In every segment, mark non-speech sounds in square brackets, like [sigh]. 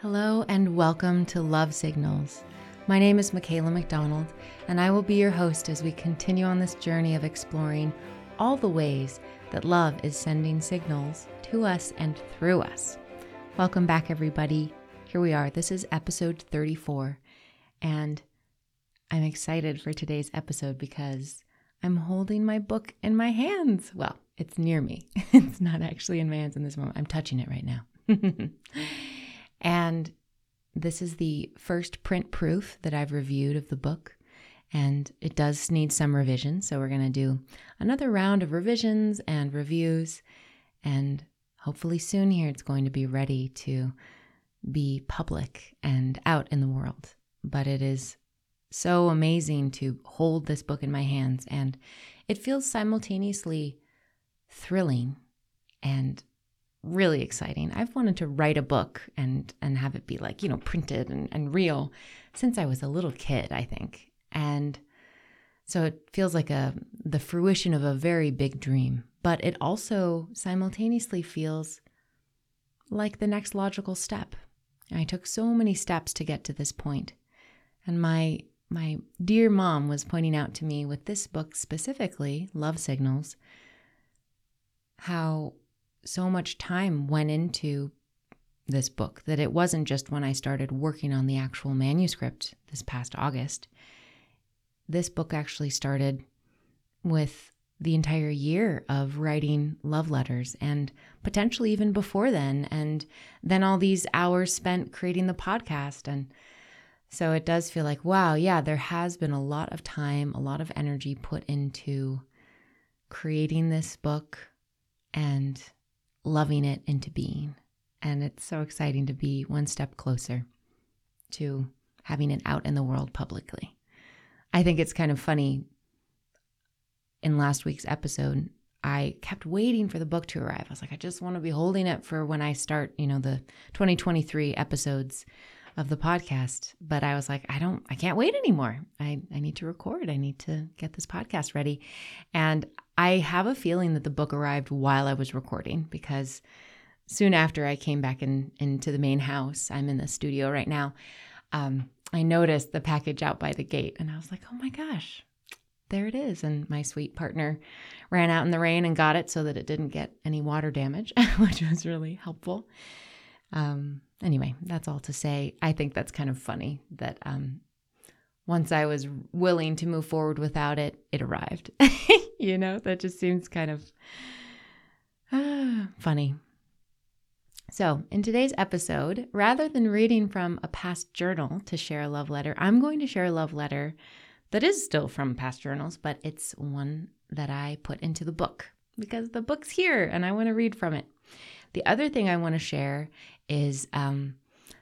Hello and welcome to Love Signals. My name is Makayla McDonald, and I will be your host as we continue on this journey of exploring all the ways that love is sending signals to us and through us. Welcome back, everybody. Here we are. This is episode 34, and I'm excited for today's episode because I'm holding my book in my hands. Well, it's near me. [laughs] it's not actually in my hands in this moment. I'm touching it right now. [laughs] and this is the first print proof that I've reviewed of the book. And it does need some revision. So we're going to do another round of revisions and reviews. And hopefully soon here it's going to be ready to be public and out in the world. But it is so amazing to hold this book in my hands. And it feels simultaneously thrilling and really exciting. I've wanted to write a book and and have it be like, you know, printed and, and real since I was a little kid, I think. And so it feels like a the fruition of a very big dream, but it also simultaneously feels like the next logical step. I took so many steps to get to this point. And my my dear mom was pointing out to me with this book specifically, Love Signals, how so much time went into this book that it wasn't just when I started working on the actual manuscript this past August. This book actually started with the entire year of writing love letters and potentially even before then. And then all these hours spent creating the podcast. And so it does feel like, wow, yeah, there has been a lot of time, a lot of energy put into creating this book and loving it into being. And it's so exciting to be one step closer to having it out in the world publicly. I think it's kind of funny. In last week's episode, I kept waiting for the book to arrive. I was like, I just want to be holding it for when I start, you know, the 2023 episodes of the podcast. But I was like, I don't, I can't wait anymore. I, I need to record. I need to get this podcast ready. And I have a feeling that the book arrived while I was recording because soon after I came back in into the main house, I'm in the studio right now. Um, I noticed the package out by the gate, and I was like, "Oh my gosh, there it is!" And my sweet partner ran out in the rain and got it so that it didn't get any water damage, [laughs] which was really helpful. Um, anyway, that's all to say. I think that's kind of funny that um, once I was willing to move forward without it, it arrived. [laughs] you know, that just seems kind of uh, funny. So, in today's episode, rather than reading from a past journal to share a love letter, I'm going to share a love letter that is still from past journals, but it's one that I put into the book because the book's here and I want to read from it. The other thing I want to share is um,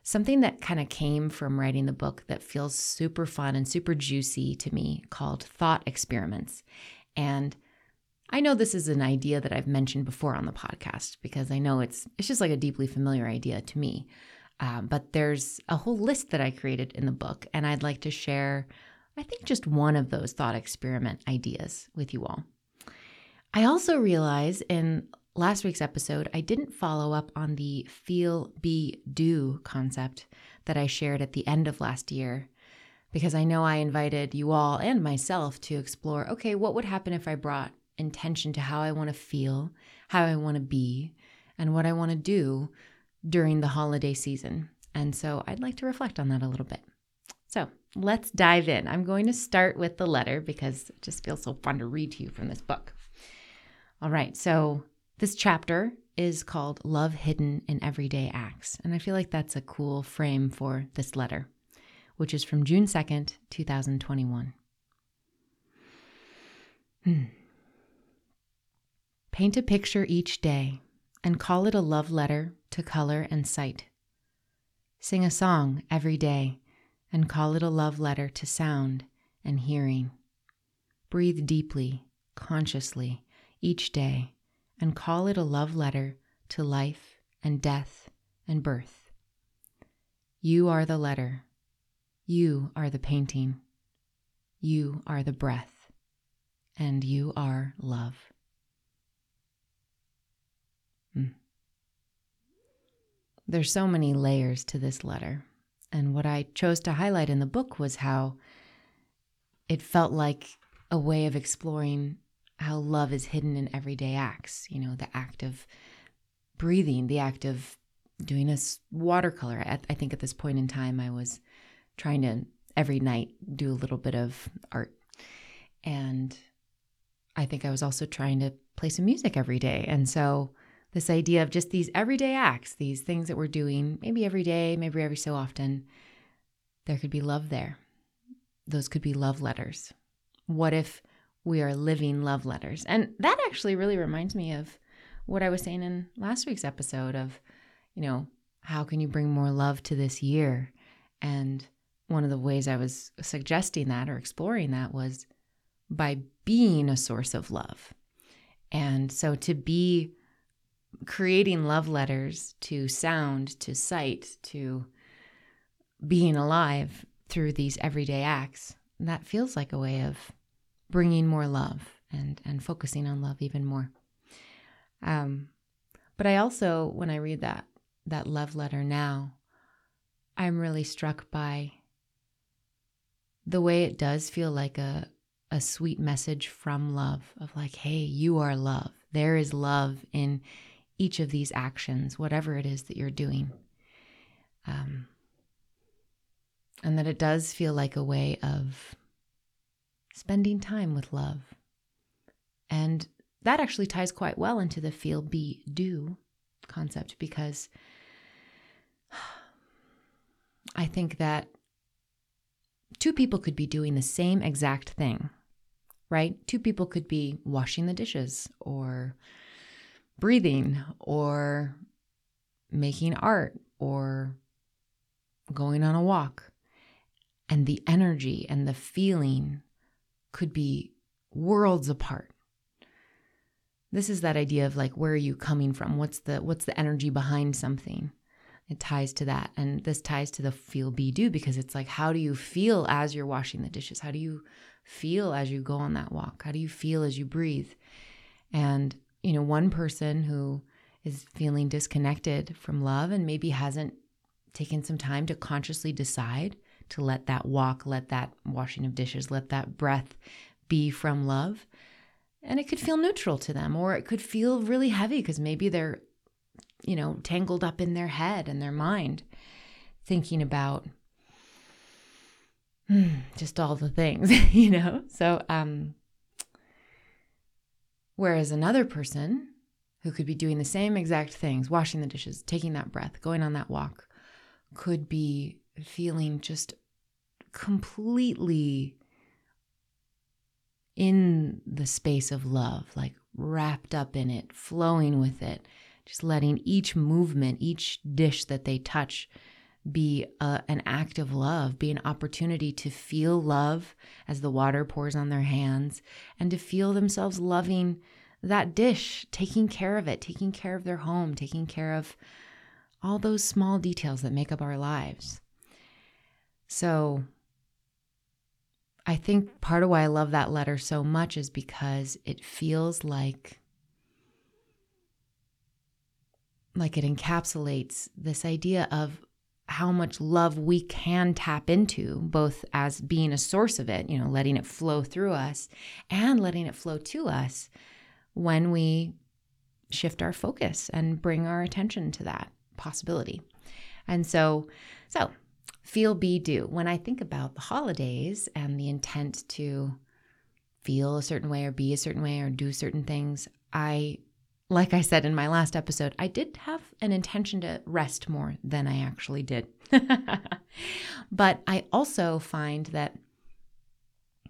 something that kind of came from writing the book that feels super fun and super juicy to me called Thought Experiments. And I know this is an idea that I've mentioned before on the podcast because I know it's it's just like a deeply familiar idea to me. Um, but there's a whole list that I created in the book, and I'd like to share, I think, just one of those thought experiment ideas with you all. I also realize in last week's episode, I didn't follow up on the feel, be, do concept that I shared at the end of last year because I know I invited you all and myself to explore okay, what would happen if I brought intention to how I want to feel, how I want to be, and what I want to do during the holiday season. And so I'd like to reflect on that a little bit. So let's dive in. I'm going to start with the letter because it just feels so fun to read to you from this book. All right, so this chapter is called Love Hidden in Everyday Acts, and I feel like that's a cool frame for this letter, which is from June 2nd, 2021. Hmm. Paint a picture each day and call it a love letter to color and sight. Sing a song every day and call it a love letter to sound and hearing. Breathe deeply, consciously, each day and call it a love letter to life and death and birth. You are the letter. You are the painting. You are the breath. And you are love. Hmm. there's so many layers to this letter. And what I chose to highlight in the book was how it felt like a way of exploring how love is hidden in everyday acts, you know, the act of breathing, the act of doing a watercolor. I think at this point in time, I was trying to every night do a little bit of art. And I think I was also trying to play some music every day. And so, this idea of just these everyday acts, these things that we're doing, maybe every day, maybe every so often, there could be love there. Those could be love letters. What if we are living love letters. And that actually really reminds me of what I was saying in last week's episode of, you know, how can you bring more love to this year? And one of the ways I was suggesting that or exploring that was by being a source of love. And so to be creating love letters to sound, to sight, to being alive through these everyday acts, that feels like a way of bringing more love and and focusing on love even more. Um, but I also, when I read that that love letter now, I'm really struck by the way it does feel like a a sweet message from love of like, hey, you are love. There is love in each of these actions, whatever it is that you're doing. Um, and that it does feel like a way of spending time with love. And that actually ties quite well into the feel, be, do concept because [sighs] I think that two people could be doing the same exact thing, right? Two people could be washing the dishes or breathing or making art or going on a walk. And the energy and the feeling could be worlds apart. This is that idea of like where are you coming from? What's the what's the energy behind something? It ties to that. And this ties to the feel be do because it's like how do you feel as you're washing the dishes? How do you feel as you go on that walk? How do you feel as you breathe? And you know, one person who is feeling disconnected from love and maybe hasn't taken some time to consciously decide to let that walk, let that washing of dishes, let that breath be from love. And it could feel neutral to them, or it could feel really heavy because maybe they're, you know, tangled up in their head and their mind, thinking about hmm, just all the things, [laughs] you know? So, um, whereas another person who could be doing the same exact things, washing the dishes, taking that breath, going on that walk, could be feeling just completely in the space of love, like wrapped up in it, flowing with it, just letting each movement, each dish that they touch be a, an act of love, be an opportunity to feel love as the water pours on their hands and to feel themselves loving that dish, taking care of it, taking care of their home, taking care of all those small details that make up our lives. So, I think part of why I love that letter so much is because it feels like like it encapsulates this idea of how much love we can tap into both as being a source of it, you know, letting it flow through us and letting it flow to us when we shift our focus and bring our attention to that possibility. And so, so feel, be, do. When I think about the holidays and the intent to feel a certain way or be a certain way or do certain things, I, like I said in my last episode, I did have an intention to rest more than I actually did. [laughs] but I also find that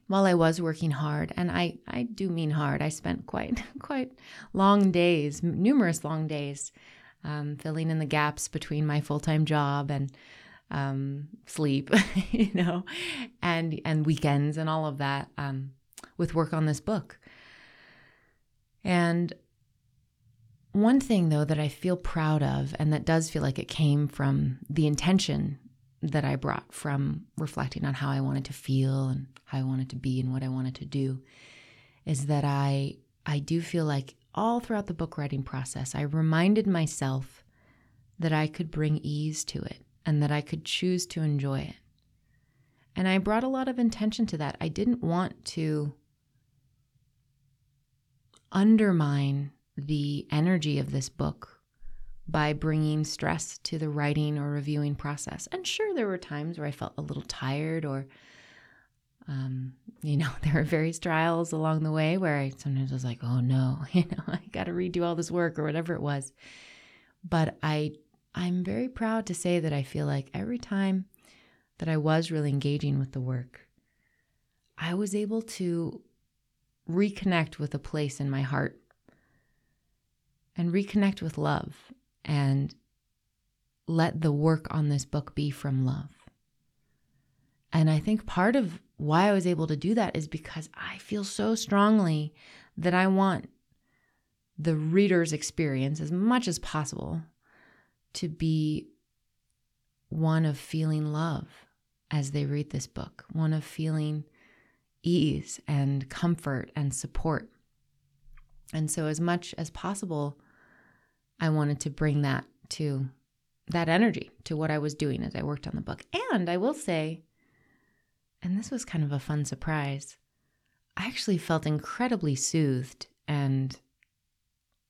while I was working hard, and I, I do mean hard, I spent quite [laughs] quite long days, numerous long days, um, filling in the gaps between my full time job and um, sleep, [laughs] you know, and and weekends and all of that um, with work on this book. And one thing though that I feel proud of, and that does feel like it came from the intention that I brought from reflecting on how I wanted to feel and how I wanted to be and what I wanted to do, is that I I do feel like all throughout the book writing process, I reminded myself that I could bring ease to it and that I could choose to enjoy it. And I brought a lot of intention to that. I didn't want to undermine the energy of this book by bringing stress to the writing or reviewing process. And sure, there were times where I felt a little tired or, um, you know, [laughs] there were various trials along the way where I sometimes was like, oh no, [laughs] you know, I got to redo all this work or whatever it was. But I, I'm very proud to say that I feel like every time that I was really engaging with the work, I was able to reconnect with a place in my heart and reconnect with love and let the work on this book be from love. And I think part of why I was able to do that is because I feel so strongly that I want the reader's experience as much as possible to be one of feeling love as they read this book, one of feeling ease and comfort and support. And so, as much as possible, I wanted to bring that to that energy to what I was doing as I worked on the book. And I will say, and this was kind of a fun surprise, I actually felt incredibly soothed and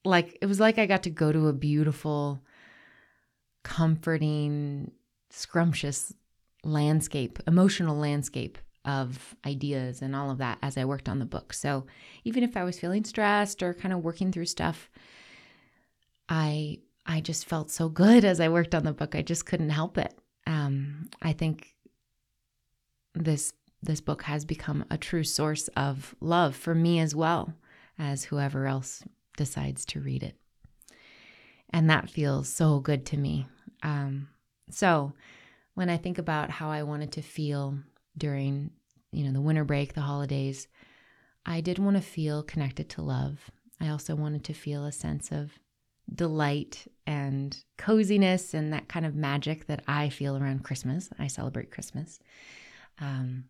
like it was like I got to go to a beautiful, comforting, scrumptious landscape, emotional landscape of ideas and all of that as I worked on the book. So even if I was feeling stressed or kind of working through stuff, I I just felt so good as I worked on the book. I just couldn't help it. Um, I think this this book has become a true source of love for me as well as whoever else decides to read it. And that feels so good to me. Um, so when I think about how I wanted to feel during, you know, the winter break, the holidays, I did want to feel connected to love. I also wanted to feel a sense of delight and coziness and that kind of magic that I feel around Christmas. I celebrate Christmas. Um,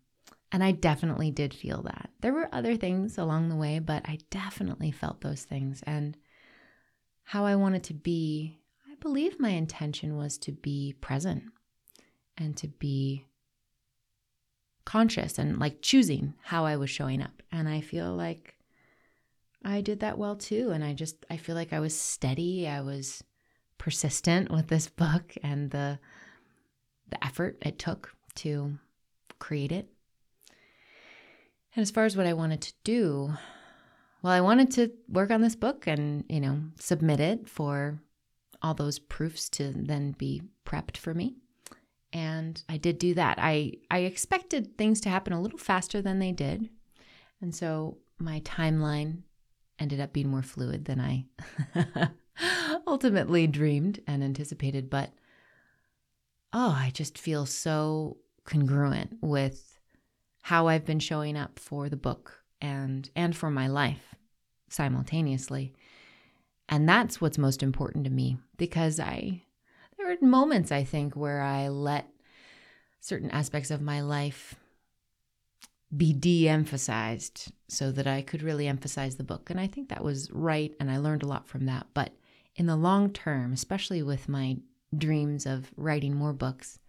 and I definitely did feel that. There were other things along the way, but I definitely felt those things. And how I wanted to be, believe my intention was to be present and to be conscious and like choosing how I was showing up. And I feel like I did that well too. And I just, I feel like I was steady. I was persistent with this [laughs] book and the, the effort it took to create it. And as far as what I wanted to do, well, I wanted to work on this book and, you know, submit it for all those proofs to then be prepped for me. And I did do that. I, I expected things to happen a little faster than they did. And so my timeline ended up being more fluid than I [laughs] ultimately dreamed and anticipated. But oh, I just feel so congruent with how I've been showing up for the book and and for my life simultaneously. And that's what's most important to me because I there were moments I think where I let certain aspects of my life be de emphasized so that I could really emphasize the book. And I think that was right. And I learned a lot from that. But in the long term, especially with my dreams of writing more books,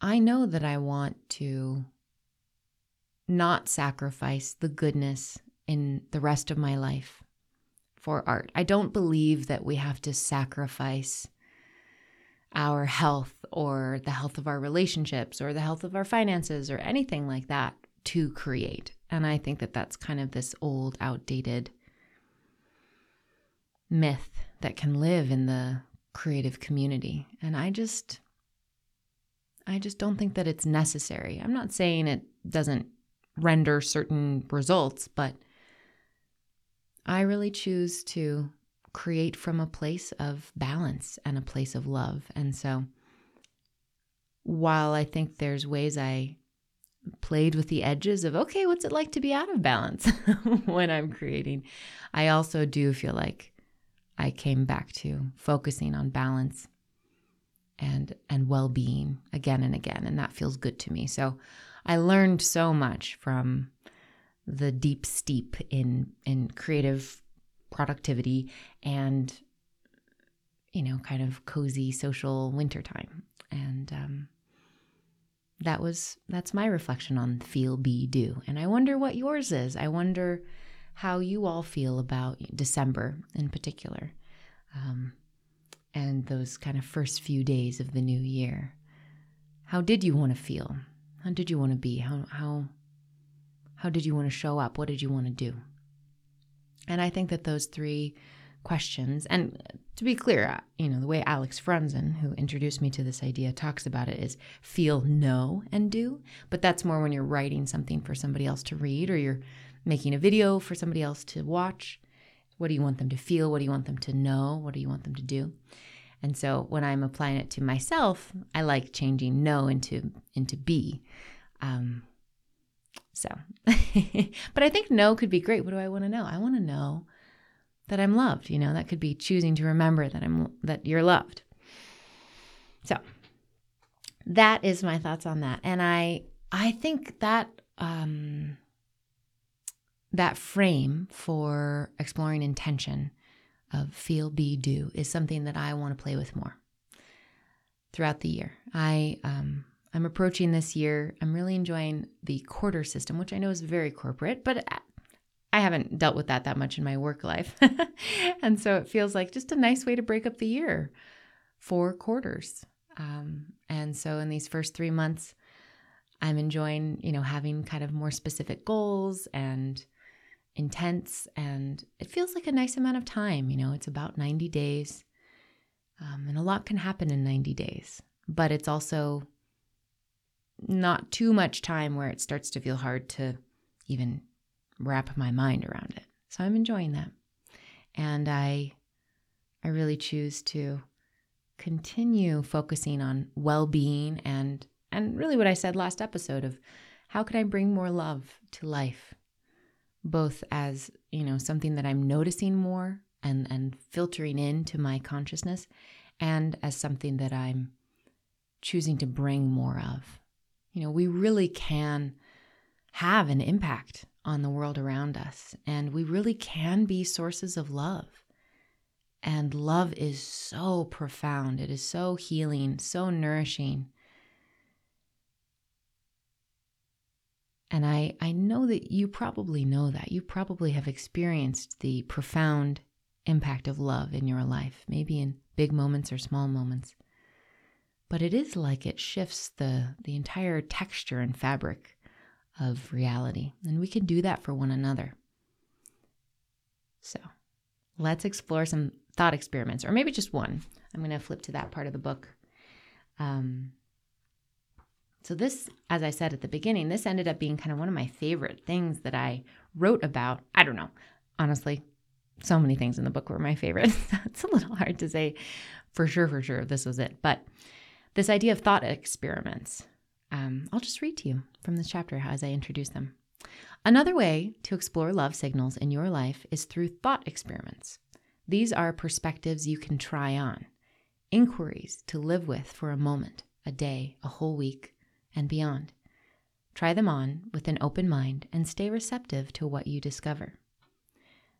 I know that I want to not sacrifice the goodness in the rest of my life for art. I don't believe that we have to sacrifice our health or the health of our relationships or the health of our finances or anything like that to create. And I think that that's kind of this old, outdated myth that can live in the creative community. And I just, I just don't think that it's necessary. I'm not saying it doesn't render certain results, but I really choose to create from a place of balance and a place of love. And so, while I think there's ways I played with the edges of, okay, what's it like to be out of balance [laughs] when I'm creating, I also do feel like I came back to focusing on balance and and well-being again and again and that feels good to me. So I learned so much from the deep steep in in creative productivity and you know, kind of cozy social wintertime. And um, that was that's my reflection on feel, be, do. And I wonder what yours is. I wonder how you all feel about December in particular, um, and those kind of first few days of the new year. How did you want to feel? How did you want to be? How how how did you want to show up? What did you want to do? And I think that those three questions, and to be clear, uh, you know, the way Alex Franzen, who introduced me to this idea, talks about it is feel, know, and do. But that's more when you're writing something for somebody else to read or you're making a video for somebody else to watch. What do you want them to feel? What do you want them to know? What do you want them to do? And so when I'm applying it to myself, I like changing know into into be. Um, so, [laughs] but I think know could be great. What do I want to know? I want to know that I'm loved. You know, that could be choosing to remember that I'm that you're loved. So, that is my thoughts on that, and I I think that um, that frame for exploring intention of feel, be, do is something that I want to play with more throughout the year. I um, I'm approaching this year. I'm really enjoying the quarter system, which I know is very corporate, but I haven't dealt with that that much in my work life. [laughs] and so it feels like just a nice way to break up the year four quarters. Um, and so in these first three months, I'm enjoying, you know, having kind of more specific goals and intense. And it feels like a nice amount of time. You know, it's about 90 days. Um, and a lot can happen in 90 days, but it's also not too much time where it starts to feel hard to even wrap my mind around it. So I'm enjoying that. And I I really choose to continue focusing on well-being and and really what I said last episode of how can I bring more love to life both as, you know, something that I'm noticing more and and filtering into my consciousness and as something that I'm choosing to bring more of. You know, we really can have an impact on the world around us. And we really can be sources of love. And love is so profound, it is so healing, so nourishing. And I, I know that you probably know that. You probably have experienced the profound impact of love in your life, maybe in big moments or small moments. But it is like it shifts the, the entire texture and fabric of reality. And we can do that for one another. So let's explore some thought experiments, or maybe just one. I'm going to flip to that part of the book. Um, so, this, as I said at the beginning, this ended up being kind of one of my favorite things that I wrote about. I don't know. Honestly, so many things in the book were my favorite. [laughs] it's a little hard to say for sure, for sure, this was it. But this idea of thought experiments um, I'll just read to you from this chapter as I introduce them. Another way to explore love signals in your life is through thought experiments. These are perspectives you can try on, inquiries to live with for a moment, a day, a whole week, and beyond. Try them on with an open mind and stay receptive to what you discover.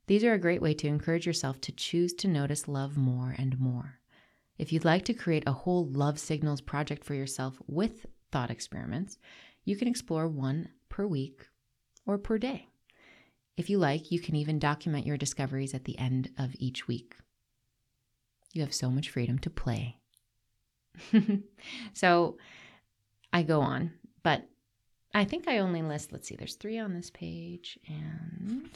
These are a great way to encourage yourself to choose to notice love more and more. If you'd like to create a whole love signals project for yourself with thought experiments, you can explore one per week or per day. If you like, you can even document your discoveries at the end of each week. You have so much freedom to play. [laughs] so I go on, but I think I only list, let's see, there's three on this page and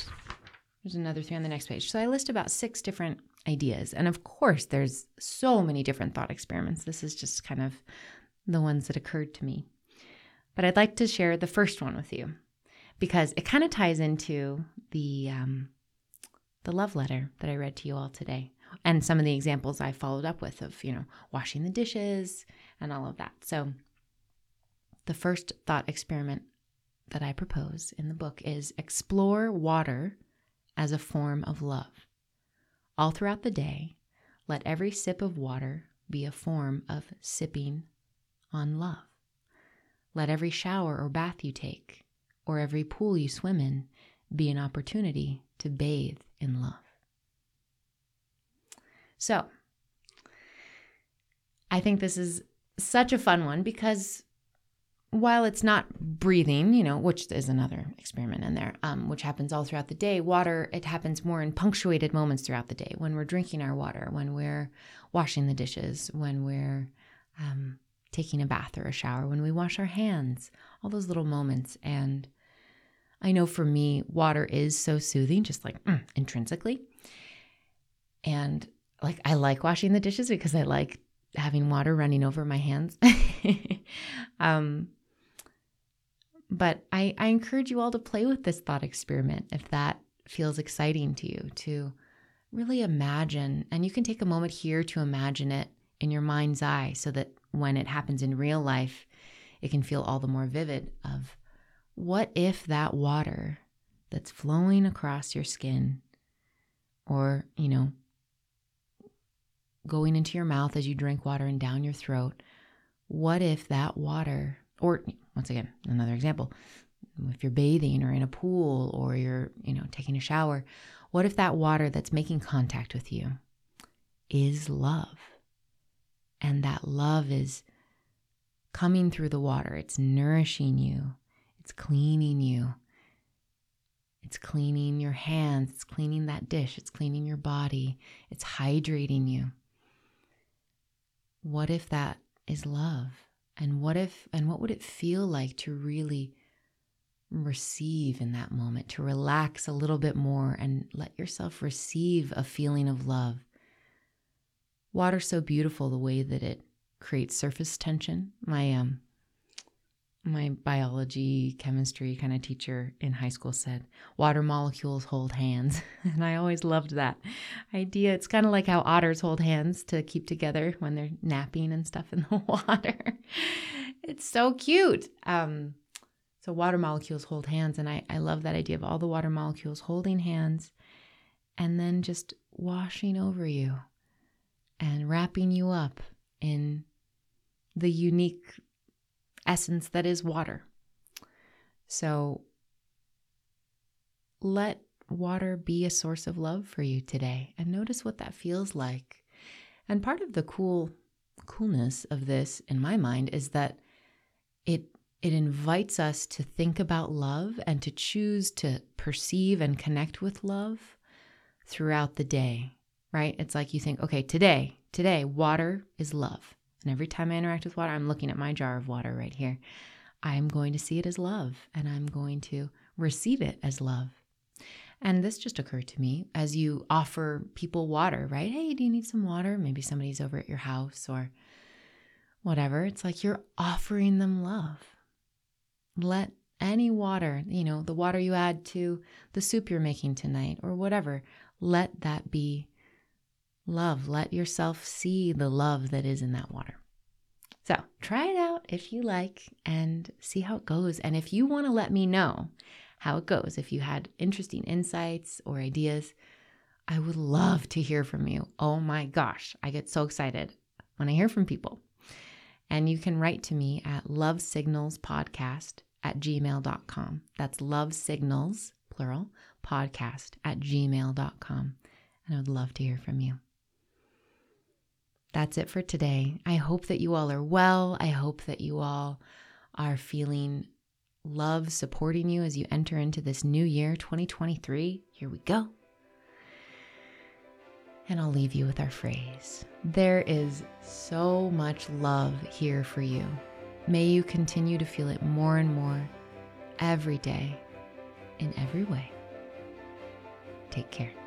there's another three on the next page. So I list about six different ideas. And of course, there's so many different thought experiments. This is just kind of the ones that occurred to me. But I'd like to share the first one with you because it kind of ties into the um, the love letter that I read to you all today, and some of the examples I followed up with of you know washing the dishes and all of that. So, the first thought experiment that I propose in the book is explore water as a form of love. All throughout the day, let every sip of water be a form of sipping on love. Let every shower or bath you take, or every pool you swim in, be an opportunity to bathe in love. So, I think this is such a fun one because while it's not breathing, you know, which is another experiment in there, um, which happens all throughout the day, water, it happens more in punctuated moments throughout the day when we're drinking our water, when we're washing the dishes, when we're um, taking a bath or a shower, when we wash our hands, all those little moments. And I know for me, water is so soothing, just like mm, intrinsically. And like, I like washing the dishes because I like having water running over my hands. [laughs] um, but I, I encourage you all to play with this thought experiment if that feels exciting to you, to really imagine. And you can take a moment here to imagine it in your mind's eye so that when it happens in real life, it can feel all the more vivid of what if that water that's flowing across your skin or, you know, going into your mouth as you drink water and down your throat, what if that water or once again, another example, if you're bathing or in a pool or you're, you know, taking a shower, what if that water that's making contact with you is love? And that love is coming through the water. It's nourishing you. It's cleaning you. It's cleaning your hands. It's cleaning that dish. It's cleaning your body. It's hydrating you. What if that is love? And what if, and what would it feel like to really receive in that moment, to relax a little bit more and let yourself receive a feeling of love? Water's so beautiful the way that it creates surface tension. My um my biology chemistry kind of teacher in high school said water molecules hold hands. [laughs] And i always loved that idea. It's kind of like how otters hold hands to keep together when they're napping and stuff in [laughs] the water. It's so cute. Um, so water molecules hold hands and I, I love that idea of all the water molecules holding hands and then just washing over you and wrapping you up in the unique essence that is water. So let water be a source of love for you today and notice what that feels like. And part of the cool coolness of this in my mind is that it it invites us to think about love and to choose to perceive and connect with love throughout the day, right? It's like you think, okay, today, today water is love. And every time I interact with water, I'm looking at my jar of water right here. I'm going to see it as love and I'm going to receive it as love. And this just occurred to me as you offer people water, right? Hey, do you need some water? Maybe somebody's over at your house or whatever. It's like you're offering them love. Let any water, you know, the water you add to the soup you're making tonight or whatever, let that be love. Let yourself see the love that is in that water. So try it out if you like and see how it goes. And if you want to let me know how it goes, if you had interesting insights or ideas, I would love to hear from you. Oh my gosh, I get so excited when I hear from people. And you can write to me at lovesignalspodcast at gmail.com. That's love signals, plural, podcast at gmail.com. And I would love to hear from you. That's it for today. I hope that you all are well. I hope that you all are feeling love supporting you as you enter into this new year, 2023. Here we go. And I'll leave you with our phrase There is so much love here for you. May you continue to feel it more and more every day, in every way. Take care.